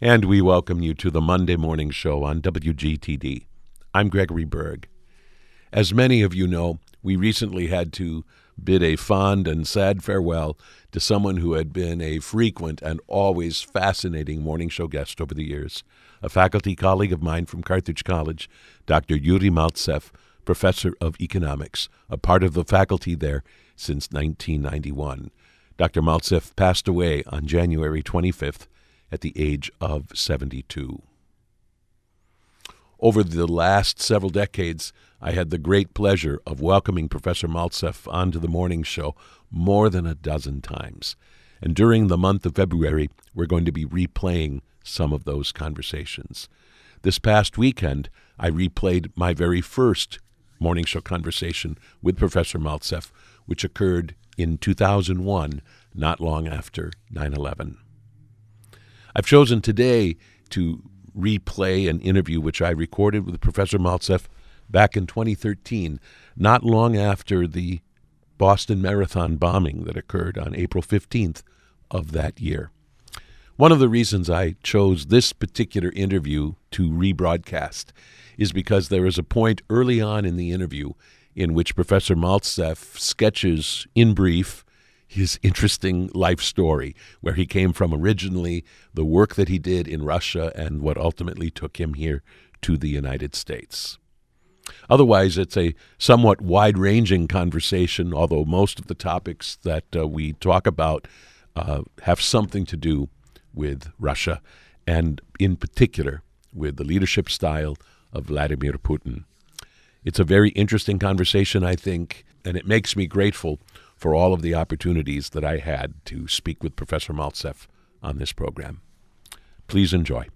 And we welcome you to the Monday morning show on WGTD. I'm Gregory Berg. As many of you know, we recently had to bid a fond and sad farewell to someone who had been a frequent and always fascinating morning show guest over the years, a faculty colleague of mine from Carthage College, Dr. Yuri Maltsev, professor of economics, a part of the faculty there since 1991. Dr. Maltsev passed away on January 25th at the age of 72. Over the last several decades, I had the great pleasure of welcoming Professor Maltsev onto the morning show more than a dozen times. And during the month of February, we're going to be replaying some of those conversations. This past weekend, I replayed my very first morning show conversation with Professor Maltsev, which occurred in 2001, not long after 9 11. I've chosen today to replay an interview which I recorded with Professor Maltsev back in 2013, not long after the Boston Marathon bombing that occurred on April 15th of that year. One of the reasons I chose this particular interview to rebroadcast is because there is a point early on in the interview in which Professor Maltsev sketches in brief his interesting life story, where he came from originally, the work that he did in Russia, and what ultimately took him here to the United States. Otherwise, it's a somewhat wide ranging conversation, although most of the topics that uh, we talk about uh, have something to do with Russia, and in particular with the leadership style of Vladimir Putin. It's a very interesting conversation, I think, and it makes me grateful for all of the opportunities that I had to speak with Professor Maltsev on this program. Please enjoy.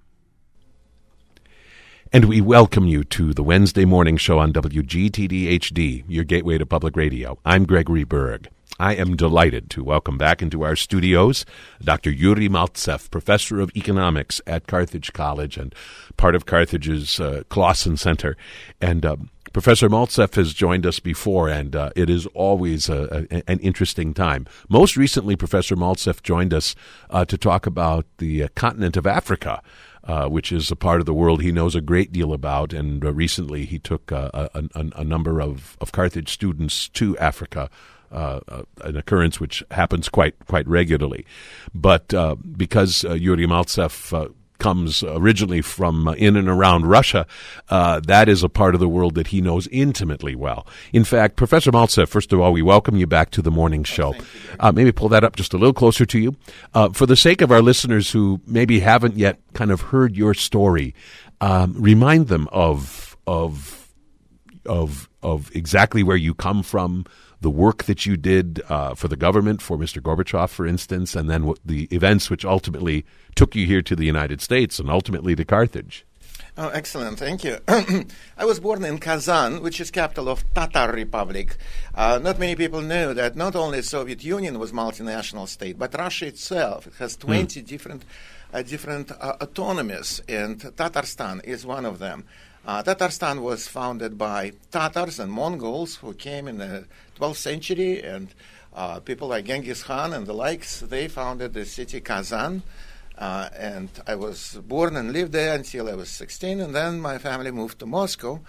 And we welcome you to the Wednesday morning show on WGTD HD, your gateway to public radio. I'm Gregory Berg. I am delighted to welcome back into our studios Dr. Yuri Maltsev, professor of economics at Carthage College and part of Carthage's uh, Clausen Center. And um, Professor Maltsev has joined us before, and uh, it is always a, a, an interesting time. Most recently, Professor Maltsev joined us uh, to talk about the uh, continent of Africa. Uh, which is a part of the world he knows a great deal about. And uh, recently, he took uh, a, a, number of, of Carthage students to Africa. Uh, an occurrence which happens quite quite regularly, but uh, because Yuri Maltsev comes originally from uh, in and around Russia, uh, that is a part of the world that he knows intimately well. In fact, Professor Maltsev, first of all, we welcome you back to the morning show. Uh, maybe pull that up just a little closer to you. Uh, for the sake of our listeners who maybe haven't yet kind of heard your story, um, remind them of of of of exactly where you come from, the work that you did uh, for the government, for Mr. Gorbachev, for instance, and then the events which ultimately took you here to the United States and ultimately to Carthage. Oh, excellent. Thank you. I was born in Kazan, which is capital of Tatar Republic. Uh, not many people know that not only Soviet Union was multinational state, but Russia itself it has 20 mm. different uh, different uh, autonomies, and Tatarstan is one of them. Uh, Tatarstan was founded by Tatars and Mongols who came in the 12th century, and uh, people like Genghis Khan and the likes, they founded the city Kazan. Uh, and I was born and lived there until I was 16, and then my family moved to Moscow.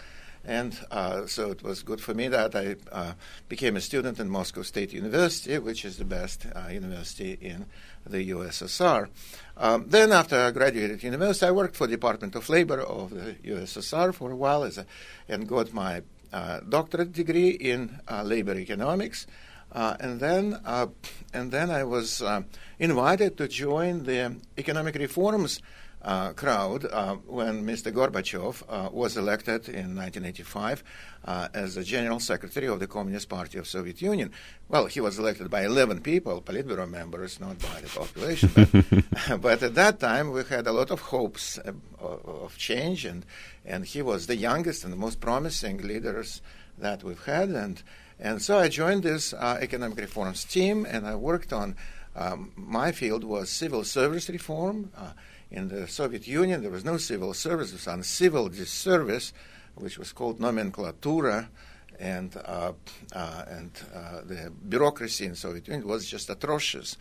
And uh, so it was good for me that I uh, became a student in Moscow State University, which is the best uh, university in the USSR. Um, then, after I graduated university, I worked for Department of Labor of the USSR for a while a, and got my uh, doctorate degree in uh, labor economics. Uh, and then, uh, and then I was uh, invited to join the economic reforms uh, crowd uh, when Mr. Gorbachev uh, was elected in 1985 uh, as the general secretary of the Communist Party of Soviet Union. Well, he was elected by 11 people, Politburo members, not by the population. But, but at that time, we had a lot of hopes uh, of change, and, and he was the youngest and the most promising leaders that we've had. And, and so I joined this uh, economic reforms team, and I worked on um, my field was civil service reform in the Soviet Union, there was no civil service, it was on civil service, which was called nomenclatura, and, uh, uh, and uh, the bureaucracy in Soviet Union was just atrocious.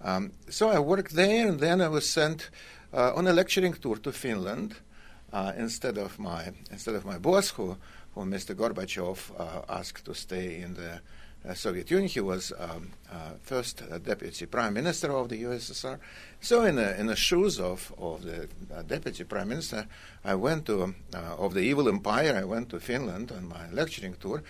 Um, so I worked there, and then I was sent uh, on a lecturing tour to Finland uh, instead of my instead of my boss, who, who Mr. Gorbachev uh, asked to stay in the Soviet Union. He was um, uh, first uh, deputy prime minister of the USSR. So, in the, in the shoes of, of the deputy prime minister, I went to of the evil empire. I went to Finland on my lecturing tour,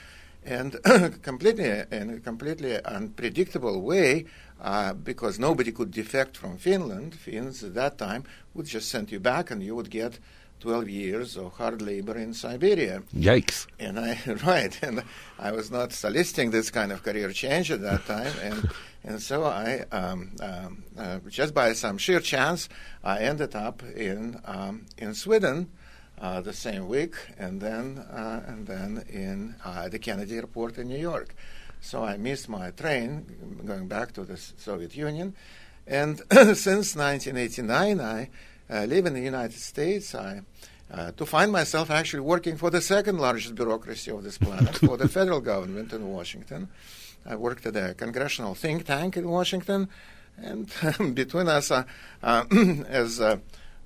and completely in a completely unpredictable way, uh, because nobody could defect from Finland. Finns at that time would just send you back, and you would get 12 years of hard labor in Siberia. Yikes. And I, right, and I was not soliciting this kind of career change at that time. And, and so I, um, um, uh, just by some sheer chance, I ended up in, um, in Sweden. Uh, the same week, and then uh, and then in uh, the Kennedy Airport in New York. So I missed my train going back to the Soviet Union, and since 1989 I uh, live in the United States. I uh, to find myself actually working for the second largest bureaucracy of this planet, for the federal government in Washington. I worked at a congressional think tank in Washington, and between us, uh, uh, as uh,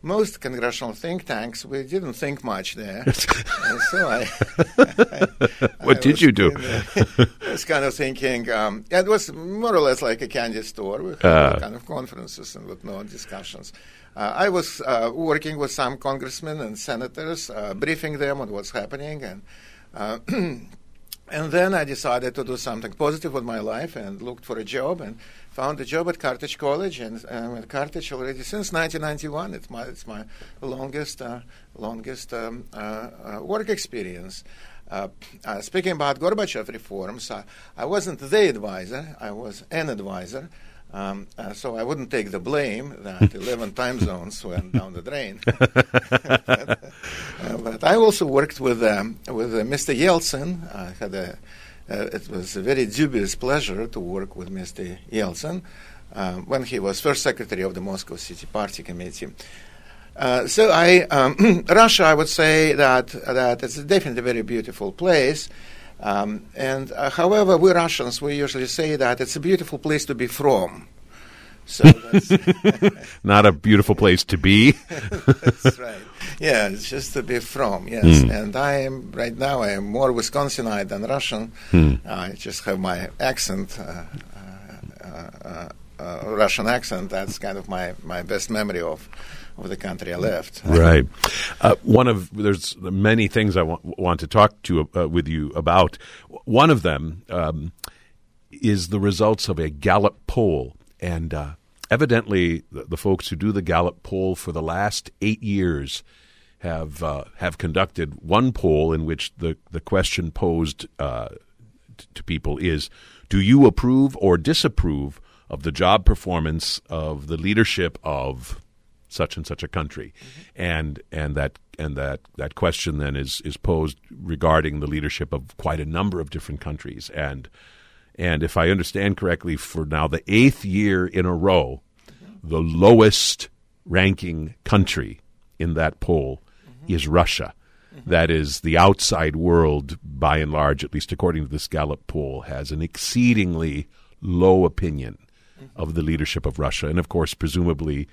most congressional think tanks, we didn't think much there. so I, I what I did you do? I was kind of thinking. Um, it was more or less like a candy store. We had uh, kind of conferences and with no discussions. Uh, I was uh, working with some congressmen and senators, uh, briefing them on what's happening, and and then I decided to do something positive with my life and looked for a job and found a job at Carthage College, and I'm at Carthage already since 1991. It's my it's my longest uh, longest um, uh, uh, work experience. speaking about Gorbachev reforms, I wasn't the advisor; I was an advisor. Um, uh, so I wouldn't take the blame that 11 time zones went down the drain. but, uh, but, I also worked with um, with uh, Mr. Yeltsin. I had a uh, it was a very dubious pleasure to work with Mr. Yeltsin um, when he was first secretary of the Moscow City Party Committee. Uh, so I, um, Russia, I would say that that it's definitely a very beautiful place. Um, and uh, however, we Russians we usually say that it's a beautiful place to be from. So that's not a beautiful place to be. that's right. Yeah, it's just to be from. Yes, mm. and I am right now. I am more Wisconsinite than Russian. Mm. I just have my accent. Uh, uh, uh, uh, Russian accent. That's kind of my, my best memory of of the country I left. Right. Uh, one of there's many things I want, want to talk to uh, with you about. One of them um, is the results of a Gallup poll, and uh, evidently the, the, folks who do the Gallup poll for the last eight years have uh, have conducted one poll in which the the question posed uh, to people is, do you approve or disapprove? Of the job performance of the leadership of such and such a country, mm-hmm. and and that and that that question then is is posed regarding the leadership of quite a number of different countries, and and if I understand correctly, for now the eighth year in a row, mm-hmm. the lowest ranking country in that poll mm-hmm. is Russia. Mm-hmm. That is, the outside world, by and large, at least according to this Gallup poll, has an exceedingly low opinion mm-hmm. of the leadership of Russia. And of course, presumably,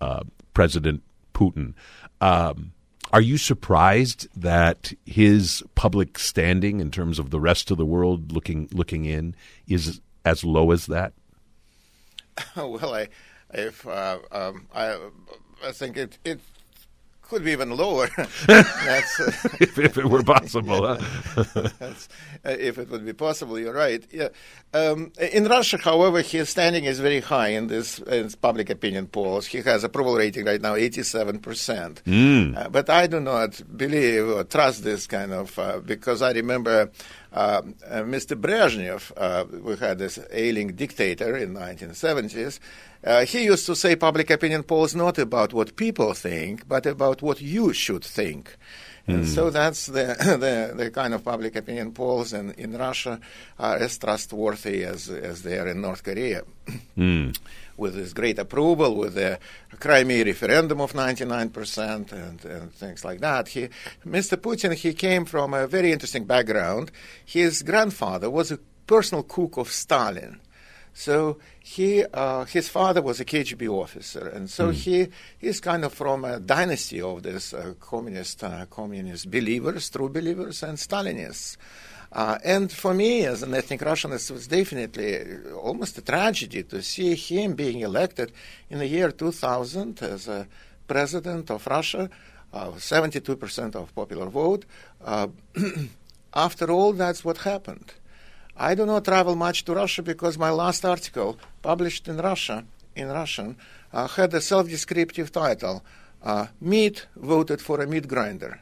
uh, President Putin. Um, are you surprised that his public standing in terms of the rest of the world looking looking in is as low as that? well, I, if uh, um, I, I think it, it could be even lower. That's, uh, if, if, it were possible, huh? uh, if it would be possible, you're right. Yeah. Um, in Russia, however, his standing is very high in this, in public opinion polls. He has approval rating right now, 87%. Mm. Uh, but I do not believe or trust this kind of, uh, because I remember uh, uh, Mr. Brezhnev, uh, we had this ailing dictator in the 1970s, uh, he used to say public opinion polls not about what people think, but about what you should think. And mm. so that's the, the, the kind of public opinion polls in, in Russia are as trustworthy as, as they are in North Korea. Mm. with this great approval, with the Crimea referendum of 99% and, and things like that. He, Mr. Putin, he came from a very interesting background. His grandfather was a personal cook of Stalin. So he, uh, his father was a KGB officer, and so mm. he he's kind of from a dynasty of this uh, communist uh, communist believers, true believers, and Stalinists. Uh, and for me, as an ethnic Russian, it was definitely almost a tragedy to see him being elected in the year 2000 as a president of Russia, uh, 72% of popular vote. Uh, after all, that's what happened. I do not travel much to Russia because my last article, published in Russia, in Russian, uh, had a self-descriptive title, uh, "Meat voted for a meat grinder."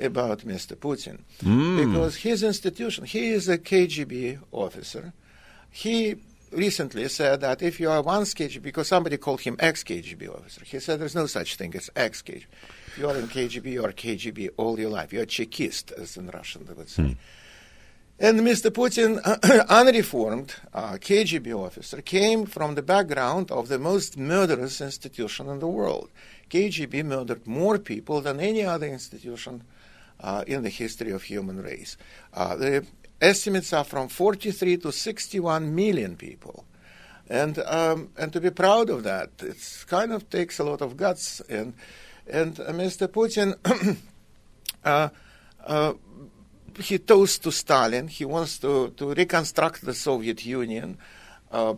about Mr. Putin mm. because his institution, he is a KGB officer. He recently said that if you are once KGB, because somebody called him ex KGB officer, he said there's no such thing as ex KGB. If you are in KGB, you are KGB all your life. You're a Chekist, as in Russian they would say. Mm. And Mr. Putin, unreformed uh, KGB officer, came from the background of the most murderous institution in the world. KGB murdered more people than any other institution uh, in the history of human race. Uh, the estimates are from 43 to 61 million people. And, um, and to be proud of that, it kind of takes a lot of guts. And, and uh, Mr. Putin, uh, uh, he toasts to Stalin. He wants to, to reconstruct the Soviet Union. Uh,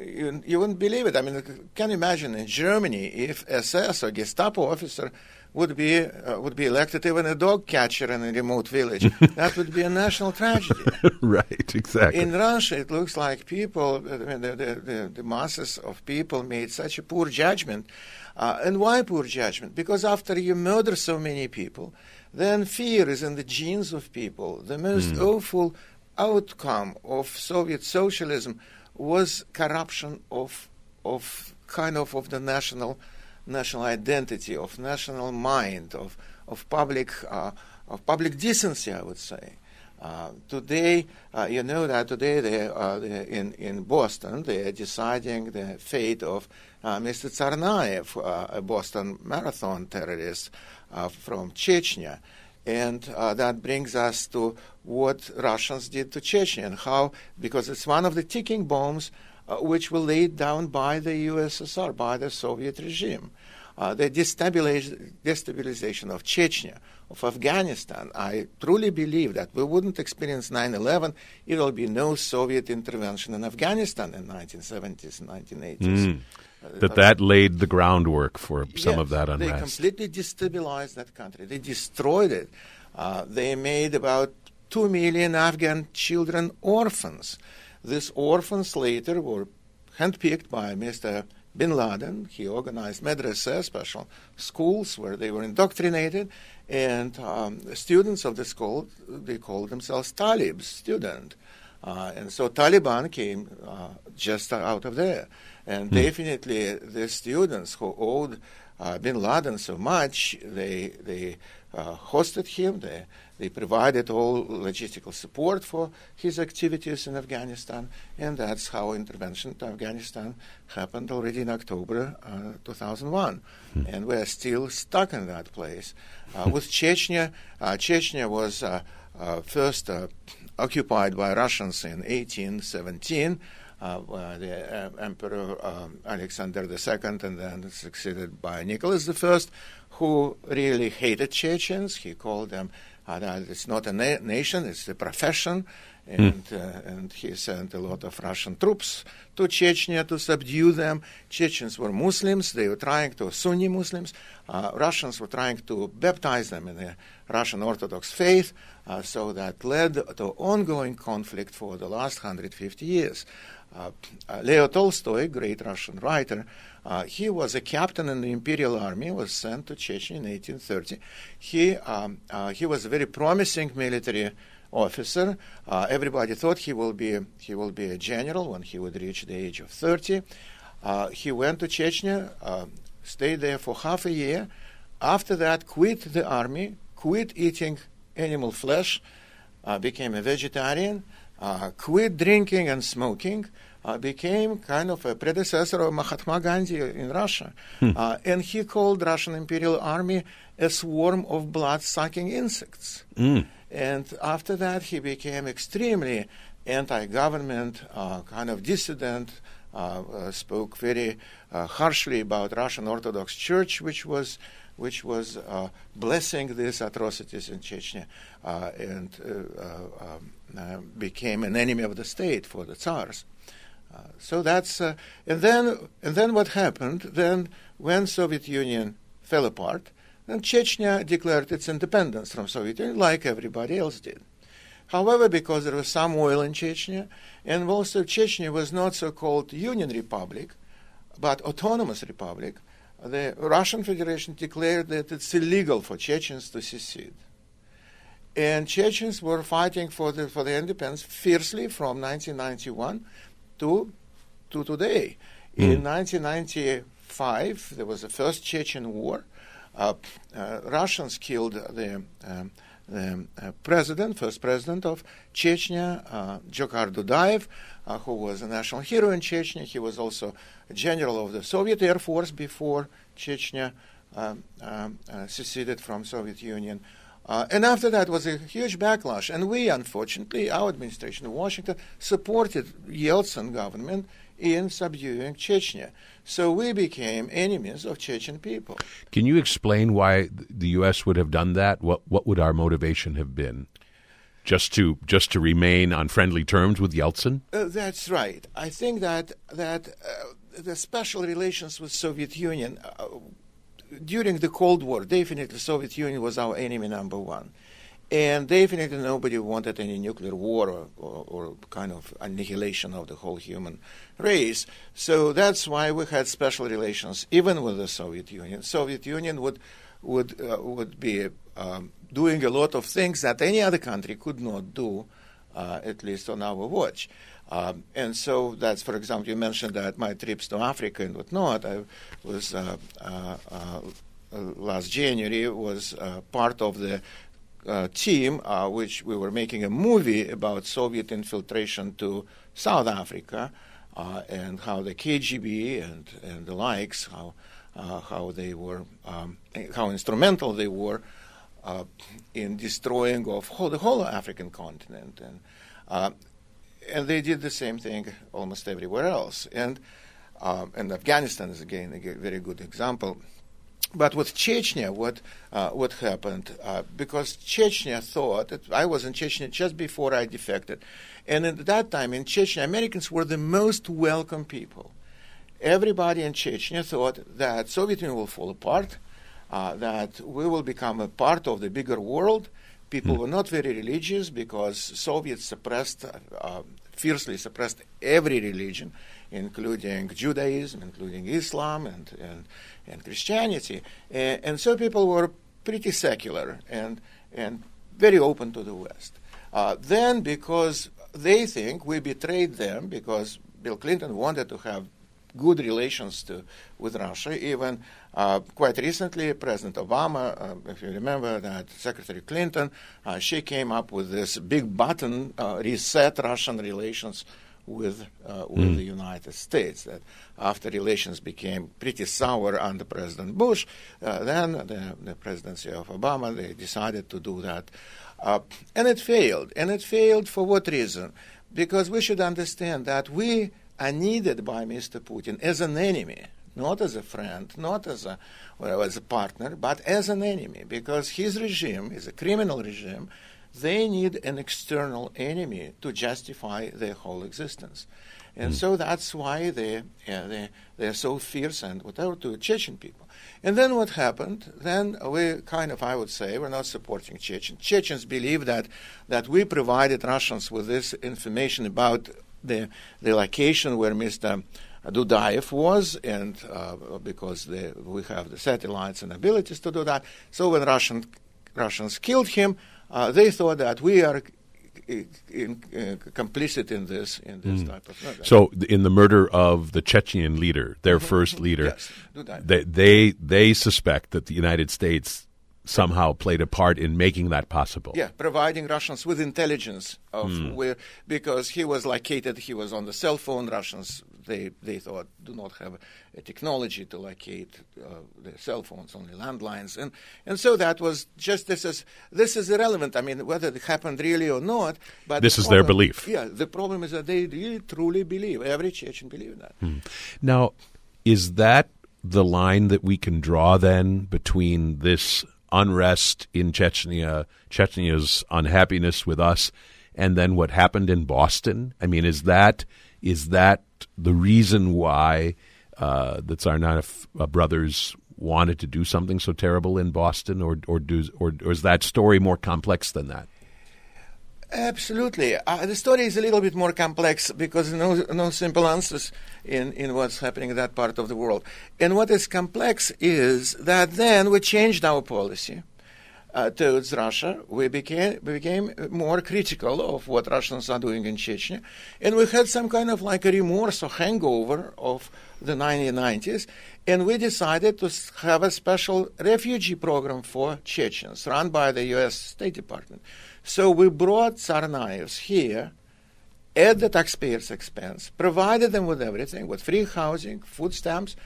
you, you, wouldn't believe it. I mean, can you imagine in Germany if SS or Gestapo officer would be uh, would be elected even a dog catcher in a remote village. that would be a national tragedy. right, exactly. In Russia, it looks like people, I mean, the, the, the, masses of people made such a poor judgment. Uh, and why poor judgment? Because after you murder so many people, then fear is in the genes of people. The most mm. awful outcome of Soviet socialism was corruption of of kind of of the national national identity, of national mind, of, of, public, uh, of public decency, I would say. Uh, today, uh, you know that today they, uh, in, in Boston they are deciding the fate of uh, Mr. Tsarnaev, uh, a Boston Marathon terrorist from Chechnya. And that brings us to what Russians did to Chechnya and how, because it's one of the ticking bombs uh, which were laid down by the USSR, by the Soviet regime. Uh, the destabilization of Chechnya, of Afghanistan. I truly believe that we wouldn't experience 9 11, it will be no Soviet intervention in Afghanistan in 1970s and 1980s. Mm. That that laid the groundwork for some yes, of that unrest. They completely destabilized that country. They destroyed it. Uh, they made about 2 million Afghan children orphans. These orphans later were handpicked by Mr. Bin Laden. He organized madrasa, special schools where they were indoctrinated, and um, students of the school they called themselves Talibs, student. Uh, and so Taliban came uh, just out of there. And mm. definitely the students who owed uh, bin Laden so much, they, they uh, hosted him, they, they provided all logistical support for his activities in Afghanistan, and that's how intervention to Afghanistan happened already in October uh, 2001. Hmm. And we're still stuck in that place. Uh, with Chechnya, uh, Chechnya was uh, uh, first occupied by Russians in 1817. Uh, the uh, Emperor um, Alexander II, and then succeeded by Nicholas I, who really hated Chechens. He called them uh, it's not a na- nation, it's a profession. Hmm. And, mm. uh, and he sent a lot of Russian troops to Chechnya to subdue them. Chechens were Muslims, they were trying to, Sunni Muslims. Uh, Russians were trying to baptize them in the Russian Orthodox faith, uh, so that led to ongoing conflict for the last 150 years. Uh, uh, Leo Tolstoy, great Russian writer, uh, he was a captain in the Imperial Army, was sent to Chechnya in 1830. He, um, he was a very promising military officer. Uh, everybody thought he will, be, he will be a general when he would reach the age of 30. Uh, he went to Chechnya, uh, stayed there for half a year. After that, quit the army, quit eating animal flesh, became a vegetarian, quit drinking and smoking, uh, became kind of a predecessor of Mahatma Gandhi in Russia. Hmm. Uh, and he called Russian Imperial Army a swarm of blood-sucking insects. Mm. And after that, he became extremely anti-government, uh, kind of dissident, uh, uh, spoke very uh, harshly about Russian Orthodox Church, which was which was blessing these atrocities in Chechnya, and um, became an enemy of the state for the Tsars. Uh, so that's uh, and then and then what happened? Then when Soviet Union fell apart, then Chechnya declared its independence from Soviet Union, like everybody else did. However, because there was some oil in Chechnya, and also Chechnya was not so-called Union Republic, but autonomous republic, the Russian Federation declared that it's illegal for Chechens to secede. And Chechens were fighting for the, for the independence fiercely from 1991 to, to today. Mm. In 1995, there was the first Chechen war. Uh, uh, Russians killed the, um, the uh, president, first president of Chechnya, uh, Dudayev, uh, who was a national hero in Chechnya. He was also a general of the Soviet Air Force before Chechnya um, um, uh, seceded from Soviet Union. Uh, and after that was a huge backlash. And we, unfortunately, our administration in Washington supported Yeltsin government in subduing Chechnya. So we became enemies of Chechen people. Can you explain why the U.S. would have done that? What what would our motivation have been? Just to just to remain on friendly terms with Yeltsin? Uh, that's right. I think that that uh, the special relations with Soviet Union uh, during the Cold War, definitely Soviet Union was our enemy number one. And definitely nobody wanted any nuclear war or, or, or, kind of annihilation of the whole human race. So that's why we had special relations, even with the Soviet Union. Soviet Union would would uh, would be um, doing a lot of things that any other country could not do, uh, at least on our watch. Um, and so that's, for example, you mentioned that my trips to Africa and whatnot. I was uh, uh, uh last January was uh, part of the team which we were making a movie about Soviet infiltration to South Africa and how the KGB and and the likes how how they were um, how instrumental they were in destroying of whole, the whole African continent and and they did the same thing almost everywhere else. And and Afghanistan is again a very good example. But with Chechnya, what uh, what happened? Uh, because Chechnya thought that I was in Chechnya just before I defected, and at that time in Chechnya, Americans were the most welcome people. Everybody in Chechnya thought that Soviet Union will fall apart, uh, that we will become a part of the bigger world, People were not very religious because Soviets suppressed, uh, fiercely suppressed every religion, including Judaism, including Islam, and, and, and Christianity. And, and, so people were pretty secular and, and very open to the West. Uh, then, because they think we betrayed them, because Bill Clinton wanted to have good relations to, with Russia. Even uh, quite recently, President Obama, uh, if you remember that Secretary Clinton, uh, she came up with this big button, uh, reset Russian relations with uh, with mm. the United States. That after relations became pretty sour under President Bush, uh, then the, the, presidency of Obama they decided to do that, and it failed. And it failed for what reason? Because we should understand that we are needed by Mr. Putin as an enemy, not as a friend, not as a, well, as a partner, but as an enemy, because his regime is a criminal regime. They need an external enemy to justify their whole existence. And mm. so that's why they, yeah, they, they're so fierce and whatever to Chechen people. And then what happened? Then we kind of, I would say, we're not supporting Chechens. Chechens believe that, that we provided Russians with this information about the, the location where Mr. Dudayev was, and uh, because the, we have the satellites and abilities to do that. So when Russian, Russians killed him, uh, they thought that we are in, in, uh, complicit in this in this mm. type of murder. So in the murder of the Chechen leader, their mm-hmm. first leader, yes, they, they they suspect that the United States somehow played a part in making that possible. Yeah, providing Russians with intelligence of mm. where because he was located, he was on the cell phone. Russians they, they thought do not have a technology to locate uh, their cell phones, only landlines. And, and so that was just this is, this is irrelevant. I mean, whether it happened really or not. But this the is their belief. Yeah, the problem is that they really truly believe, every Chechen believe that. Now, is that the line that we can draw then between this unrest in Chechnya, Chechnya's unhappiness with us, and then what happened in Boston? I mean, is that is that the reason why uh, the Tsarnaev uh, brothers wanted to do something so terrible in Boston, or or, do, or or is that story more complex than that? Absolutely. Uh, the story is a little bit more complex because no, no simple answers in, in what's happening in that part of the world. And what is complex is that then we changed our policy uh, towards Russia. We became, we became more critical of what Russians are doing in Chechnya. And we had some kind of like a remorse or hangover of the 1990s. And we decided to have a special refugee program for Chechens run by the U.S. State Department. So we brought Tsarnaevs here at the taxpayers' expense, provided them with everything, with free housing, food stamps,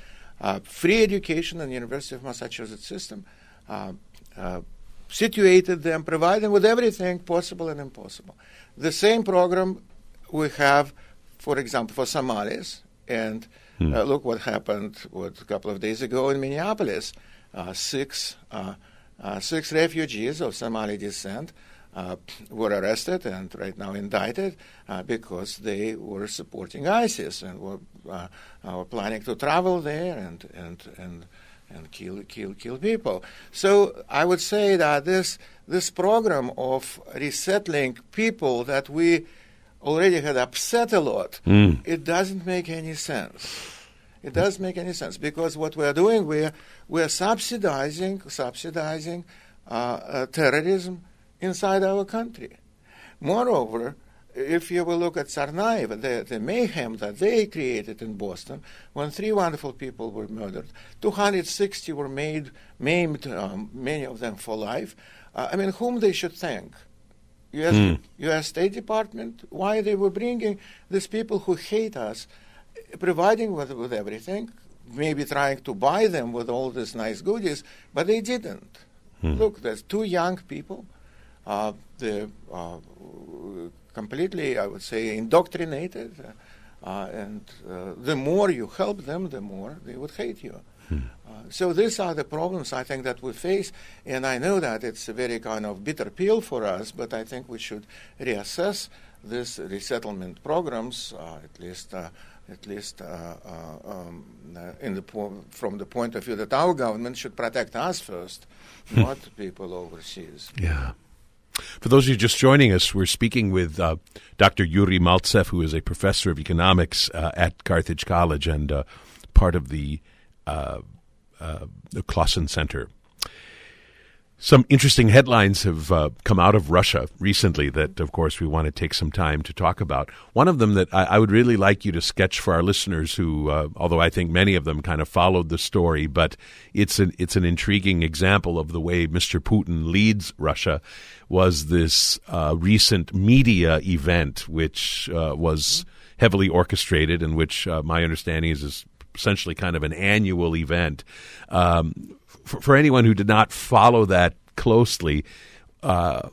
uh, free education in the University of Massachusetts system, uh, uh, situated them, provided them with everything possible and impossible. The same program we have, for example, for Somalis, and uh, look what happened what, a couple of days ago in Minneapolis. Uh, six, uh, uh, six refugees of Somali descent uh, were arrested and right now indicted uh, because they were supporting ISIS and were, uh, uh, were planning to travel there and and and and kill kill kill people. So I would say that this this program of resettling people that we already had upset a lot, it doesn't make any sense. It doesn't make any sense because what we are doing, we're, we're subsidizing, subsidizing uh, uh, terrorism inside our country. Moreover, if you will look at Tsarnaev, the, the mayhem that they created in Boston, when three wonderful people were murdered, 260 were made, maimed, um, many of them for life. Uh, I mean, whom they should thank? U.S. U.S. State Department, why they were bringing these people who hate us, providing with, with everything, maybe trying to buy them with all these nice goodies, but they didn't. Look, there's two young people, the uh, completely, I would say, indoctrinated, uh, and uh, the more you help them, the more they would hate you. Uh, so these are the problems I think that we face, and I know that it's a very kind of bitter pill for us, but I think we should reassess these resettlement programs, uh, at least, uh, at least uh, uh, um, uh, in the po- from the point of view that our government should protect us first, not people overseas. Yeah. For those of you just joining us, we're speaking with uh, Dr. Yuri Maltsev, who is a professor of economics uh, at Carthage College and uh, part of the, uh, uh, the Clausen Center. Some interesting headlines have uh, come out of Russia recently that, of course, we want to take some time to talk about. One of them that I, I would really like you to sketch for our listeners, who, uh, although I think many of them kind of followed the story, but it's an it's an intriguing example of the way Mr. Putin leads Russia. Was this uh, recent media event, which uh, was heavily orchestrated, and which uh, my understanding is is essentially kind of an annual event. Um, for, for anyone who did not follow that closely, uh,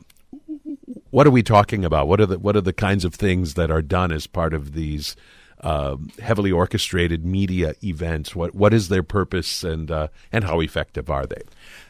what are we talking about? What are the what are the kinds of things that are done as part of these um, heavily orchestrated media events? What what is their purpose and uh, and how effective are they?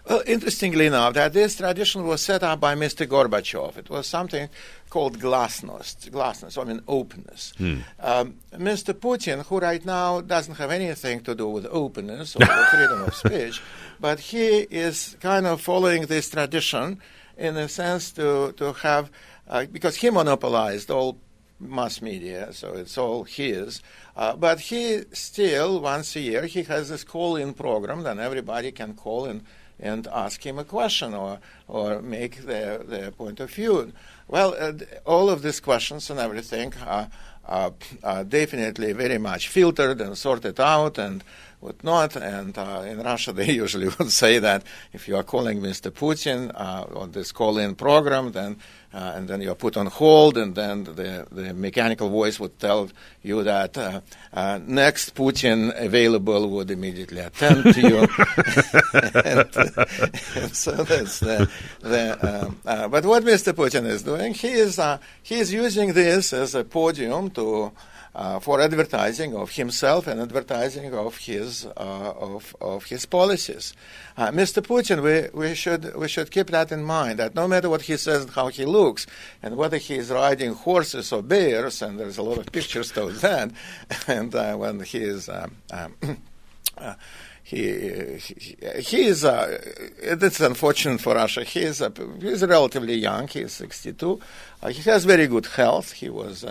Well, interestingly enough, that this tradition was set up by Mr. Gorbachev. It was something called glasnost, glasnost, I mean openness. Um, Mr. Putin, who right now doesn't have anything to do with openness or freedom of speech, but he is kind of following this tradition in a sense to, to have, uh, because he monopolized all mass media, so it's all his. Uh, but he still, once a year, he has this call-in program, then everybody can call in and ask him a question or, or make their, their point of view. Well, uh, all of these questions and everything are, are, are, definitely very much filtered and sorted out and whatnot. And uh, in Russia, they usually would say that if you are calling Mr. Putin uh, on this call-in program, then uh, and then you are put on hold, and then the, the mechanical voice would tell you that uh, uh, next Putin available would immediately attend to you. and, and so that's the, the um, uh, but what Mr. Putin is doing, he is he is using this as a podium to uh, for advertising of himself and advertising of his uh, of of his policies. Uh, Mr. Putin, we, we should we should keep that in mind. That no matter what he says and how he looks, and whether he is riding horses or bears, and there's a lot of pictures to that, and uh, when he is. Um, um, uh, he, he, he is uh, it's unfortunate for Russia. He is uh, he's relatively young. He is 62. Uh, he has very good health. He was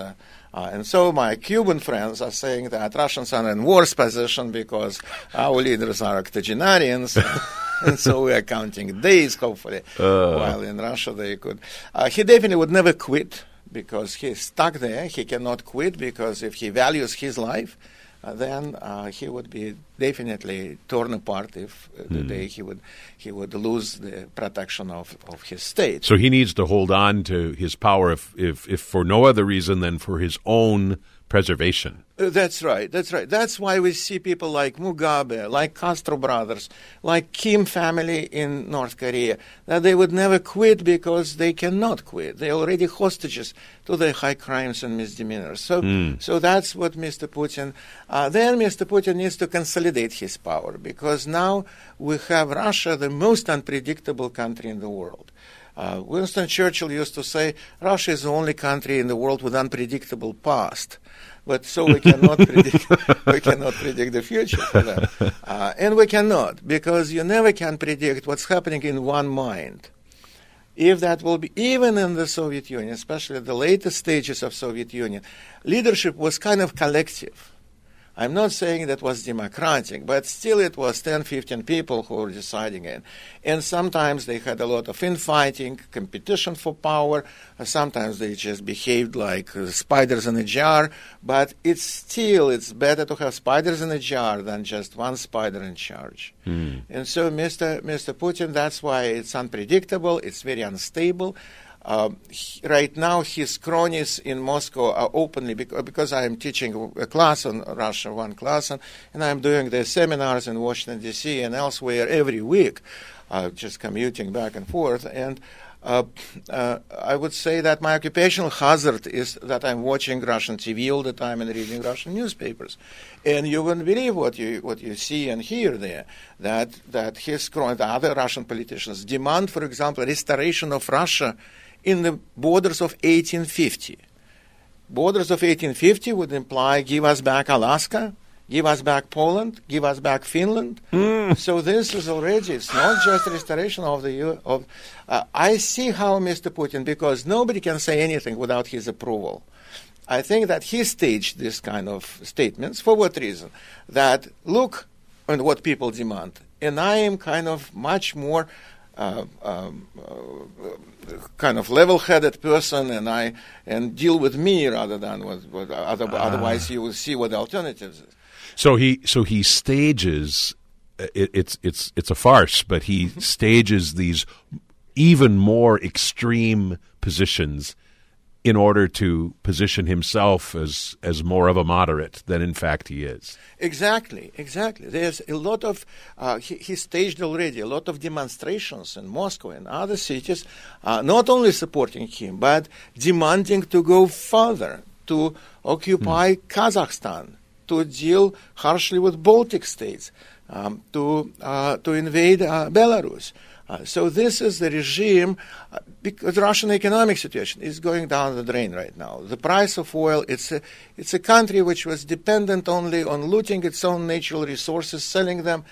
uh, and so my Cuban friends are saying that Russians are in worse position because our leaders are octogenarians. and so we are counting days, hopefully, uh. while in Russia they could. Uh, he definitely would never quit because he's stuck there. He cannot quit because if he values his life, uh, then uh, he would be definitely torn apart if uh, the mm. day he would he would lose the protection of, of his state. So he needs to hold on to his power if, if, if for no other reason than for his own preservation. Uh, that's right. That's right. That's why we see people like Mugabe, like Castro brothers, like Kim family in North Korea, that they would never quit because they cannot quit. They're already hostages to their high crimes and misdemeanors. So, mm. so that's what Mr. Putin. Uh, then Mr. Putin needs to consolidate his power because now we have Russia, the most unpredictable country in the world. Uh, Winston Churchill used to say, Russia is the only country in the world with unpredictable past. But so we cannot predict, we cannot predict the future for them. Uh, and we cannot, because you never can predict what's happening in one mind. If that will be, even in the Soviet Union, especially the latest stages of Soviet Union, leadership was kind of collective I'm not saying that was democratic, but still it was 10, 15 people who were deciding it. And sometimes they had a lot of infighting, competition for power. Sometimes they just behaved like uh, spiders in a jar. But it's still, it's better to have spiders in a jar than just one spider in charge. Mm. And so Mr. Mr. Putin, that's why it's unpredictable, it's very unstable. Uh, he, right now, his cronies in Moscow are openly because, because I am teaching a class on Russia, one class, and, and I'm doing the seminars in Washington D.C. and elsewhere every week, uh, just commuting back and forth. And uh, uh, I would say that my occupational hazard is that I'm watching Russian TV all the time and reading Russian newspapers, and you wouldn't believe what you what you see and hear there. That that his cronies, the other Russian politicians demand, for example, restoration of Russia in the borders of 1850. Borders of 1850 would imply give us back Alaska, give us back Poland, give us back Finland. Mm. So this is already, it's not just restoration of the, of, uh, I see how Mr. Putin, because nobody can say anything without his approval. I think that he staged this kind of statements. For what reason? That look on what people demand. And I am kind of much more uh, um, uh, kind of level-headed person, and I and deal with me rather than with other, uh. otherwise you will see what the alternatives is. So he so he stages. Uh, it, it's it's it's a farce, but he mm-hmm. stages these even more extreme positions in order to position himself as as more of a moderate than in fact he is. Exactly, exactly. There's a lot of uh, he, he, staged already a lot of demonstrations in Moscow and other cities, uh, not only supporting him but demanding to go further to occupy hmm. Kazakhstan, to deal harshly with Baltic states, um, to uh, to invade uh, Belarus. Uh, so this is the regime, uh, because Russian economic situation is going down the drain right now. The price of oil, it's a, it's a country which was dependent only on looting its own natural resources, selling them,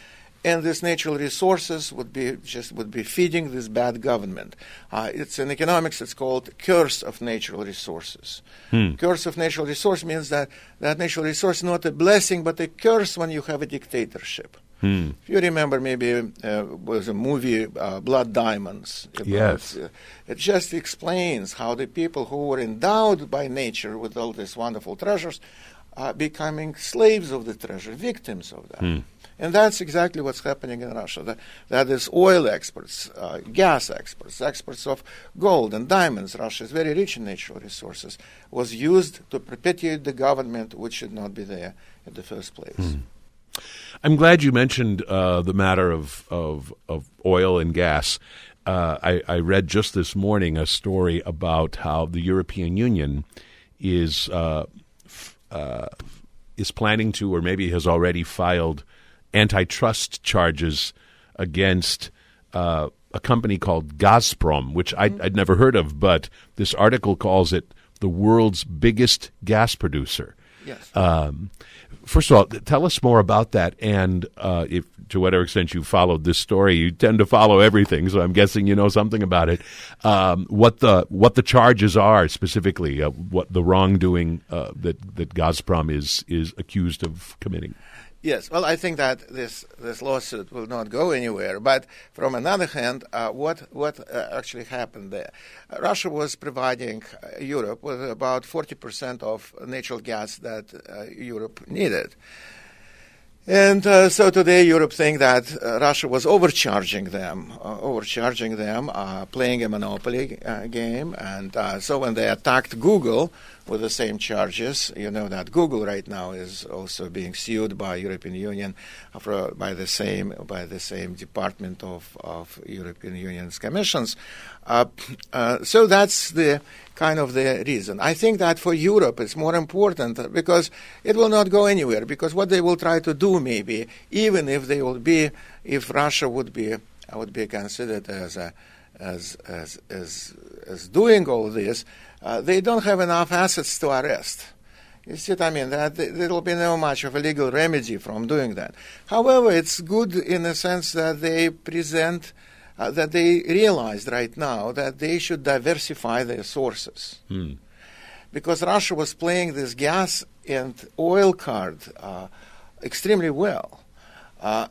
and these natural resources would be just would be feeding this bad government. Uh, it's in economics. It's called curse of natural resources. Hmm. Curse of natural resource means that that natural resource is not a blessing but a curse when you have a dictatorship. Hmm. If you remember, maybe uh, was a movie uh, Blood Diamonds. About, Yes. uh, it just explains how the people who were endowed by nature with all these wonderful treasures are becoming slaves of the treasure, victims of that. And that's exactly what's happening in Russia. That, that is oil experts, uh, gas experts, experts of gold and diamonds. Russia is very rich in natural resources. Was used to perpetuate the government which should not be there in the first place. I'm glad you mentioned uh, the matter of, of, of oil and gas. Uh, I, I read just this morning a story about how the European Union is uh, f- uh, is planning to, or maybe has already filed, antitrust charges against uh, a company called Gazprom, which I'd, I'd never heard of, but this article calls it the world's biggest gas producer. Yes. Um, first of all, tell us more about that, and uh, if to whatever extent you followed this story, you tend to follow everything, so I'm guessing you know something about it. Um, what the what the charges are specifically, uh, what the wrongdoing uh, that that Gazprom is is accused of committing. Yes, well, I think that this, this lawsuit will not go anywhere. But from another hand, uh, what what uh, actually happened there? Uh, Russia was providing uh, Europe with about 40% of natural gas that uh, Europe needed. And uh, so today, Europe think that uh, Russia was overcharging them, uh, overcharging them, uh, playing a monopoly game. And so when they attacked Google with the same charges, you know that Google right now is also being sued by European Union for, by the same by the same Department of, of European Union's commissions. Uh, uh, so that's the kind of the reason. I think that for Europe it's more important because it will not go anywhere. Because what they will try to do, maybe, even if they will be, if Russia would be, would be considered as a, as as as as doing all this, uh, they don't have enough assets to arrest. You see what I mean? That there will be no much of a legal remedy from doing that. However, it's good in the sense that they present uh, that they realized right now that they should diversify their sources. Because Russia was playing this gas and oil card uh, extremely well. Uh,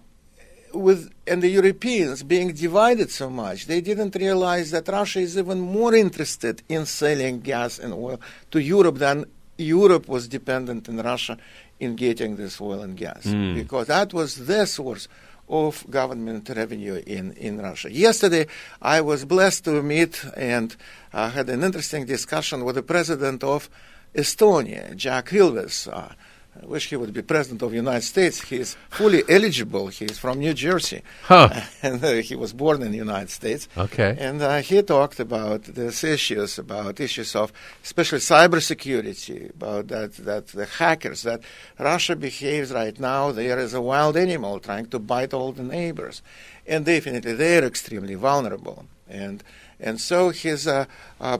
with and the Europeans being divided so much, they didn't realize that Russia is even more interested in selling gas and oil to Europe than Europe was dependent on Russia in getting this oil and gas because that was their source of government revenue in, in Russia. Yesterday, I was blessed to meet and uh, had an interesting discussion with the president of Estonia, Jack Hilves. Uh, I wish he would be president of the United States. He is fully eligible. He is from New Jersey, Huh. and uh, he was born in the United States. Okay. And uh, he talked about these issues, about issues of especially cybersecurity, about that, that the hackers, that Russia behaves right now There is a wild animal trying to bite all the neighbors. And definitely they're extremely vulnerable. And and so his uh, uh,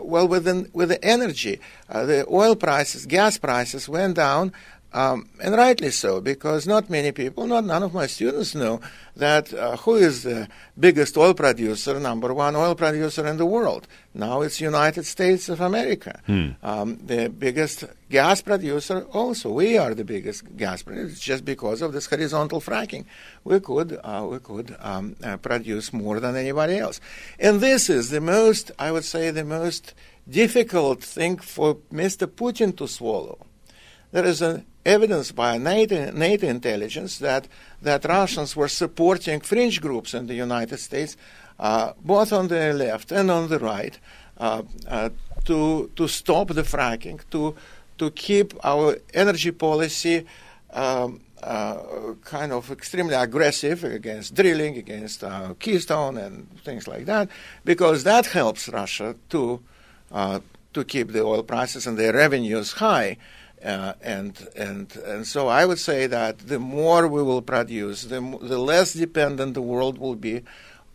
well with the, with the energy, uh, the oil prices, gas prices went down um, and rightly so, because not many people, not none of my students know that uh, who is the biggest oil producer, number one oil producer in the world. Now it's United States of America. Um, the biggest gas producer also. We are the biggest gas producer just because of this horizontal fracking. We could, uh, we could um, uh, produce more than anybody else. And this is the most, I would say, the most difficult thing for Mr. Putin to swallow there is an evidence by NATO, NATO intelligence that, that Russians were supporting fringe groups in the United States, uh, both on the left and on the right, uh, uh, to, to stop the fracking, to, to keep our energy policy um, uh, kind of extremely aggressive against drilling, against uh, Keystone and things like that, because that helps Russia to, uh, to keep the oil prices and their revenues high. Uh, and and and so I would say that the more we will produce, the the less dependent the world will be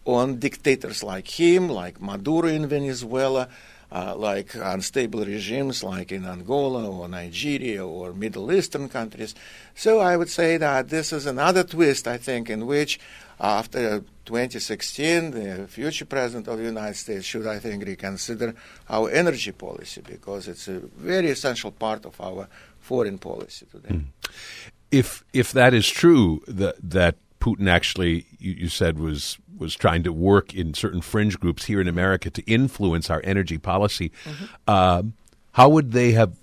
on dictators like him, like Maduro in Venezuela, uh, like unstable regimes like in Angola or Nigeria or Middle Eastern countries. So I would say that this is another twist, I think, in which after 2016, the future president of the United States should, I think, reconsider our energy policy because it's a very essential part of our foreign policy today. if if that is true, that that Putin actually, you, you said was was trying to work in certain fringe groups here in America to influence our energy policy. Mm-hmm. Uh, how would they have?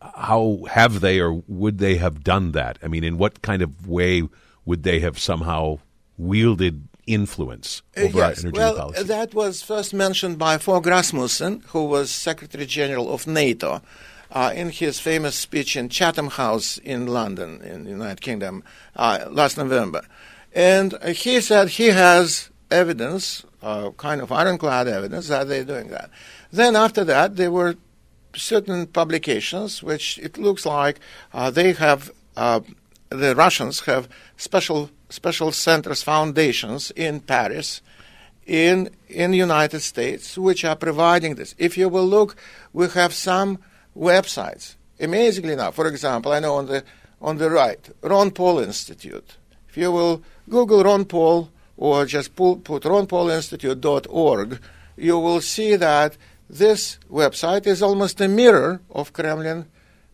How have they, or would they have done that? I mean, in what kind of way would they have somehow wielded influence uh, over uh, yes. our energy well, policy? That was first mentioned by Fogh Rasmussen, who was Secretary General of NATO. Uh, in his famous speech in Chatham House in London, in the United Kingdom, uh, last November. And he said he has evidence, uh, kind of ironclad evidence, that they're doing that. Then after that, there were certain publications which it looks like uh, they have, uh, the Russians have special special centers, foundations in Paris, in in United States, which are providing this. If you will look, we have some websites. Amazingly enough, for example, I know on the on the right, Ron Paul Institute. If you will Google Ron Paul or just pull, put ronpaulinstitute.org, you will see that this website is almost a mirror of Kremlin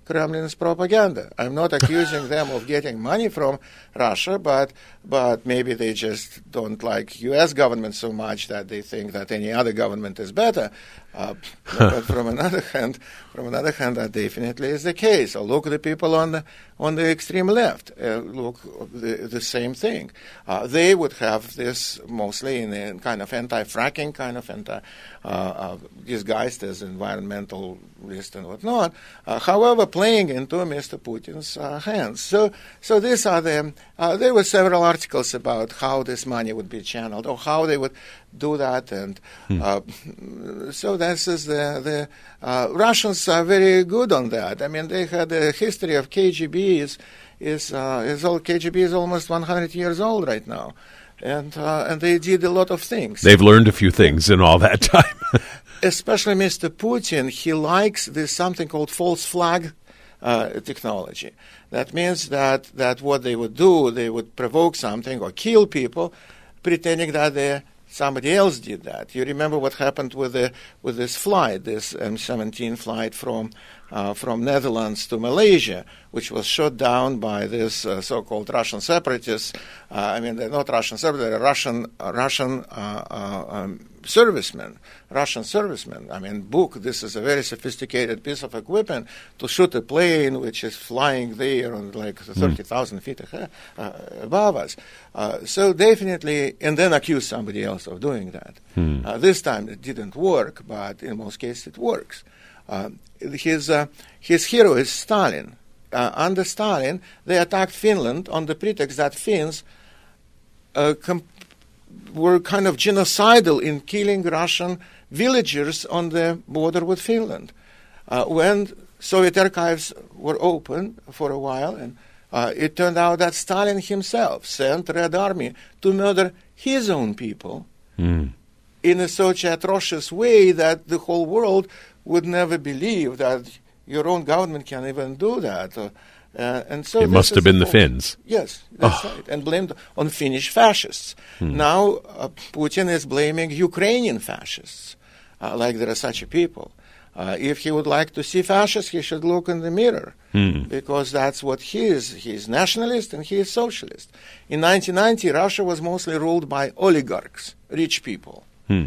Kremlin's propaganda. I'm not accusing them of getting money from Russia, but but maybe they just don't like U.S. government so much that they think that any other government is better. Uh, but from another hand, from another hand, that definitely is the case. So look at the people on the on the extreme left. Uh, look, the, the same thing. Uh, they would have this mostly in a kind of anti-fracking, kind of anti, uh, uh, disguised as environmentalist and whatnot. Uh, however, playing into Mr. Putin's hands. So, so these are the. there were several articles about how this money would be channeled or how they would do that, and hmm. uh, so this is the the uh, Russians are very good on that. I mean, they had a history of KGB is is uh, is all KGB is almost 100 years old right now, and uh, and they did a lot of things. They've learned a few things in all that time. Especially Mr. Putin, he likes this something called false flag uh, technology. That means that, that what they would do, they would provoke something or kill people, pretending that they're somebody else did that. You remember what happened with the with this flight, this M17 flight from uh, from Netherlands to Malaysia, which was shot down by this uh, so-called Russian separatists. Uh, I mean, they're not Russian separatists; they're Russian Russian uh, uh, um, servicemen, Russian servicemen. I mean, Buk. This is a very sophisticated piece of equipment to shoot a plane which is flying there on like hmm. 30,000 mm. feet uh, above us. so definitely, and then accuse somebody else of doing that. Mm. this time it didn't work, but in most cases it works. Uh, his, uh, his hero is Stalin. Uh, under Stalin, they attacked Finland on the pretext that Finns com- were kind of genocidal in killing Russian villagers on the border with Finland. Uh, when Soviet archives were open for a while, and uh, it turned out that Stalin himself sent Red Army to murder his own people mm. in a such atrocious way that the whole world would never believe that your own government can even do that. Uh, uh, and so it must have been the Finns. Yes, that's oh. right, and blamed on Finnish fascists. Hmm. Now uh, Putin is blaming Ukrainian fascists, uh, like there are such people. Uh, if he would like to see fascists, he should look in the mirror hmm. because that's what he is. He is nationalist and he is socialist. In 1990, Russia was mostly ruled by oligarchs, rich people. Hmm.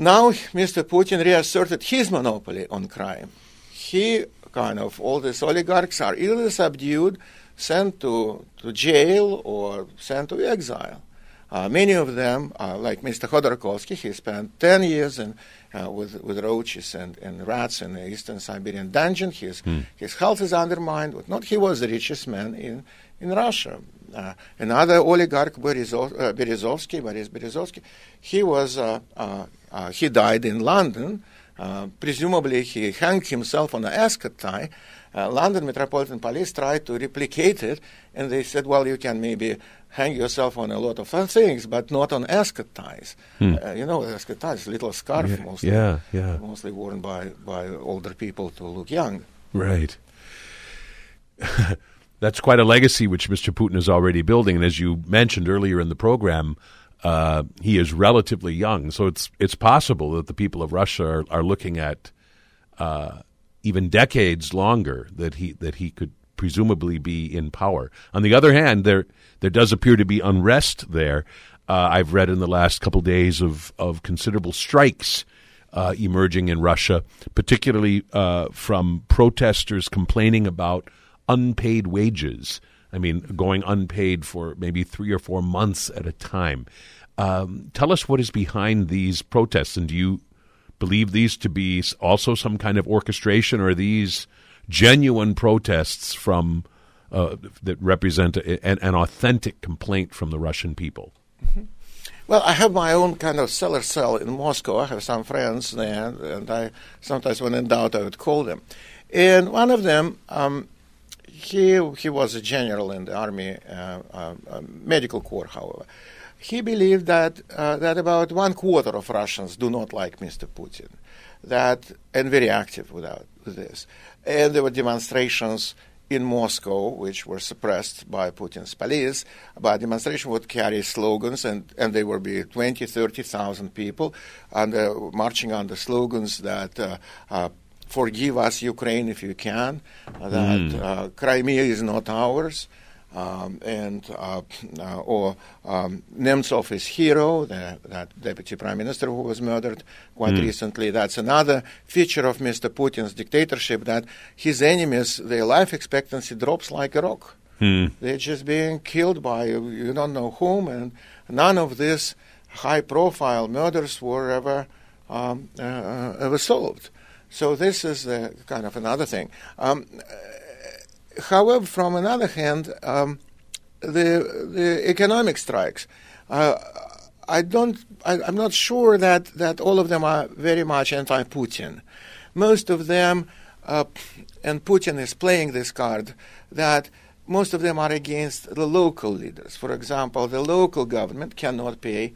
Now, Mr. Putin reasserted his monopoly on crime. He kind of, all these oligarchs are either subdued, sent to, to jail, or sent to exile. Uh, many of them, uh, like Mr. Khodorkovsky, he spent 10 years in, uh, with, with roaches and, and rats in the eastern Siberian dungeon. His, hmm. his health is undermined. But not he was the richest man in, in Russia. Uh, another oligarch, Berizov, uh, Berezovsky, Boris Berezovsky, he was uh, he died in London. Uh, presumably, he hanged himself on an ascot tie. Uh, London Metropolitan Police tried to replicate it, and they said, well, you can maybe hang yourself on a lot of things, but not on ascot ties. Hmm. Uh, you know, ascot ties, little scarf, yeah, mostly, yeah, yeah. mostly worn by, by older people to look young. Right. That's quite a legacy which Mr. Putin is already building. And as you mentioned earlier in the program, uh, he is relatively young, so it's it's possible that the people of Russia are, are looking at uh, even decades longer that he that he could presumably be in power. On the other hand, there there does appear to be unrest there. Uh, I've read in the last couple days of of considerable strikes uh, emerging in Russia, particularly uh, from protesters complaining about unpaid wages. I mean, going unpaid for maybe three or four months at a time. Um, tell us what is behind these protests, and do you believe these to be also some kind of orchestration, or are these genuine protests from uh, that represent a, an, an, authentic complaint from the Russian people? Mm-hmm. Well, I have my own kind of cellar cell in Moscow. I have some friends there, and I sometimes, when in doubt, I would call them. And one of them, um, he he was a general in the army, uh, uh, uh medical corps, however. He believed that that about one quarter of Russians do not like Mr. Putin, that and very active without with this. And there were demonstrations in Moscow, which were suppressed by Putin's police, but demonstration would carry slogans, and, and there would be 20, 30,000 people uh, marching the slogans that uh, uh, forgive us, Ukraine, if you can, that mm. Crimea is not ours, um, and uh, uh, or um, Nemtsov is hero, the, that deputy prime minister who was murdered quite mm. recently. That's another feature of Mr. Putin's dictatorship that his enemies, their life expectancy drops like a rock. Mm. They're just being killed by you don't know whom, and none of these high-profile murders were ever um, uh, uh ever solved. So this is the kind of another thing. Um, however, from another hand, um, the the economic strikes. Uh, I don't. I, am not sure that that all of them are very much anti-Putin. Most of them, uh, and Putin is playing this card that most of them are against the local leaders. For example, the local government cannot pay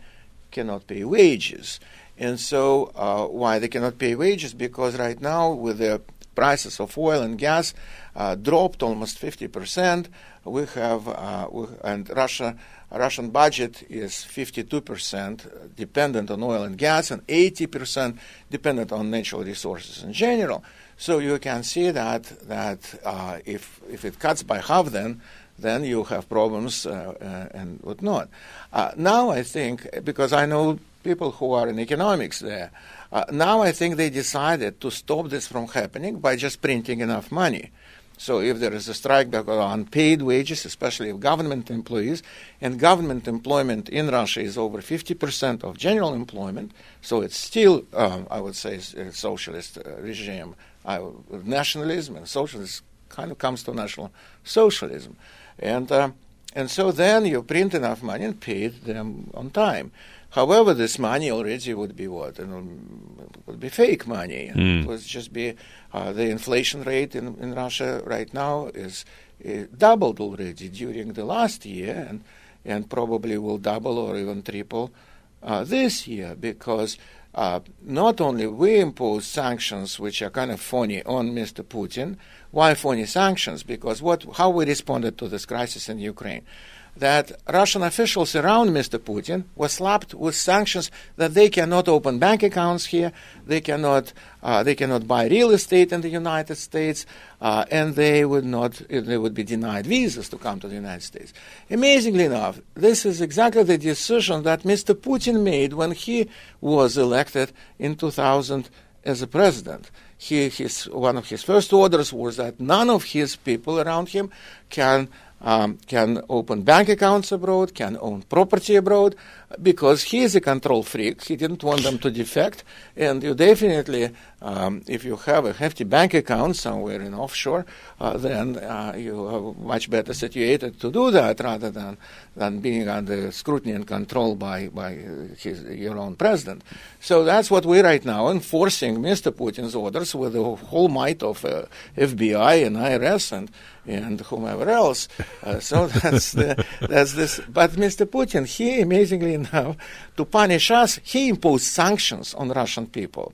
cannot pay wages. And so, uh, why they cannot pay wages? Because right now, with the prices of oil and gas uh, dropped almost 50%. We have, uh, we, and Russia, Russian budget is 52% dependent on oil and gas, and 80% dependent on natural resources in general. So you can see that that uh, if if it cuts by half, then then you have problems uh, uh, and whatnot. Uh, now I think because I know people who are in economics there. Uh, now I think they decided to stop this from happening by just printing enough money. So if there is a strike because of unpaid wages, especially of government employees, and government employment in Russia is over 50% of general employment, so it's still, um, I would say, a socialist uh, regime. Uh, nationalism and socialism kind of comes to national socialism. And, uh, and so then you print enough money and pay them on time. However, this money already would be what? Would be fake money. Mm. It would just be uh, the inflation rate in, in Russia right now is uh, doubled already during the last year and, and probably will double or even triple uh, this year because uh, not only we impose sanctions which are kind of phony on Mr. Putin. Why phony sanctions? Because what, how we responded to this crisis in Ukraine that Russian officials around Mr. Putin were slapped with sanctions that they cannot open bank accounts here, they cannot, uh, they cannot buy real estate in the United States, uh, and they would not, they would be denied visas to come to the United States. Amazingly enough, this is exactly the decision that Mr. Putin made when he was elected in 2000 as a president. He, his, one of his first orders was that none of his people around him can um, can open bank accounts abroad, can own property abroad, because he is a control freak. He didn't want them to defect. And you definitely, um, if you have a hefty bank account somewhere in offshore, uh, then uh, you are much better situated to do that rather than, than being under scrutiny and control by, by his, your own president. So that's what we're right now enforcing Mr. Putin's orders with the whole might of uh, FBI and IRS and and whomever else. Uh, so that's the, that's this. But Mr. Putin, he amazingly enough, to punish us, he imposed sanctions on Russian people.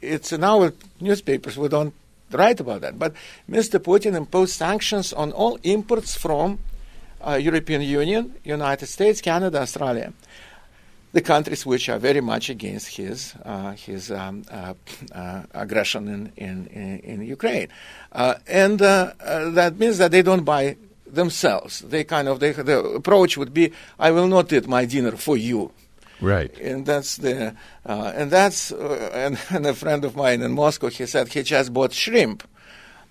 It's in our newspapers. We don't write about that. But Mr. Putin imposed sanctions on all imports from uh, European Union, United States, Canada, Australia. The countries which are very much against his uh, his um, uh, uh, aggression in in, in, in Ukraine, uh, and uh, uh, that means that they don't buy themselves. They kind of they, the approach would be, I will not eat my dinner for you. Right. And that's the and that's and, and a friend of mine in Moscow he said he just bought shrimp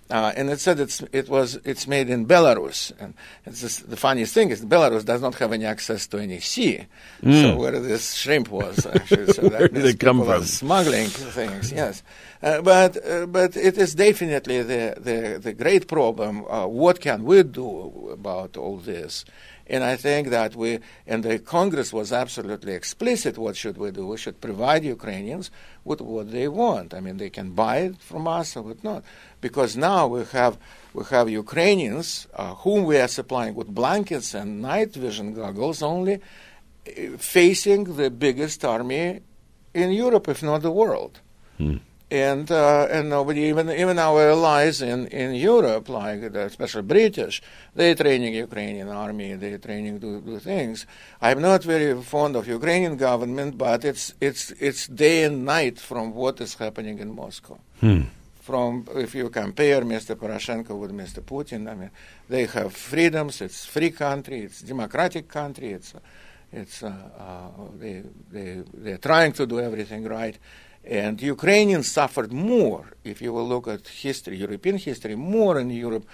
uh, and it said it's, it was it's made in Belarus, and just, the funniest thing is Belarus does not have any access to any sea. Mm. So where this shrimp was, actually, so where did it come from? Smuggling things, yes. Uh, but uh, but it is definitely the the, the great problem. Uh, what can we do about all this? And I think that we, and the Congress was absolutely explicit what should we do? We should provide Ukrainians with what they want. I mean, they can buy it from us or not. Because now we have, we have Ukrainians uh, whom we are supplying with blankets and night vision goggles only, uh, facing the biggest army in Europe, if not the world. Hmm and uh, and nobody even even our allies in, in Europe, like the, especially British, they're training Ukrainian army, they're training to do things. I'm not very fond of Ukrainian government, but it's it's it's day and night from what is happening in Moscow. Hmm. From if you compare Mr. Poroshenko with Mr. Putin, I mean, they have freedoms. It's free country. It's democratic country. It's it's uh, uh, they they they're trying to do everything right and Ukrainians suffered more, if you will look at history, European history, more in Europe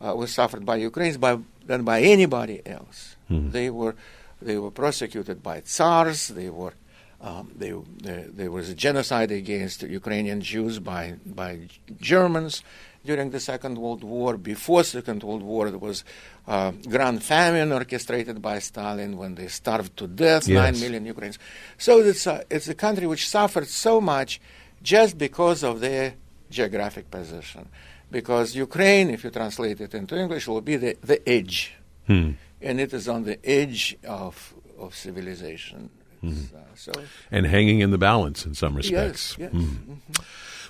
uh, was suffered by Ukrainians by, than by anybody else. Mm-hmm. They were they were prosecuted by tsars. They were um, they, they, there was a genocide against Ukrainian Jews by by Germans during the Second World War. Before Second World War, there was uh, Grand Famine orchestrated by Stalin when they starved to death, yes. nine million Ukrainians. So it's a, it's a country which suffered so much just because of their geographic position. Because Ukraine, if you translate it into English, will be the, the edge. Hmm. And it is on the edge of, of civilization. Mm-hmm. Uh, so, and hanging in the balance in some respects. Yes, yes. Mm. Mm-hmm.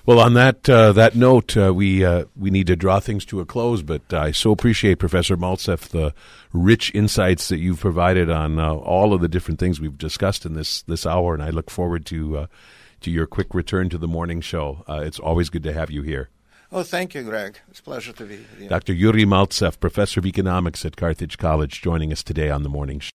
Well, on that uh, that note, uh, we uh, we need to draw things to a close. But I so appreciate Professor Maltsev the rich insights that you've provided on uh, all of the different things we've discussed in this this hour, and I look forward to uh, to your quick return to the morning show. Uh, it's always good to have you here. Oh, thank you, Greg. It's a pleasure to be here. Dr. Yuri Maltsev, professor of economics at Carthage College, joining us today on the morning show.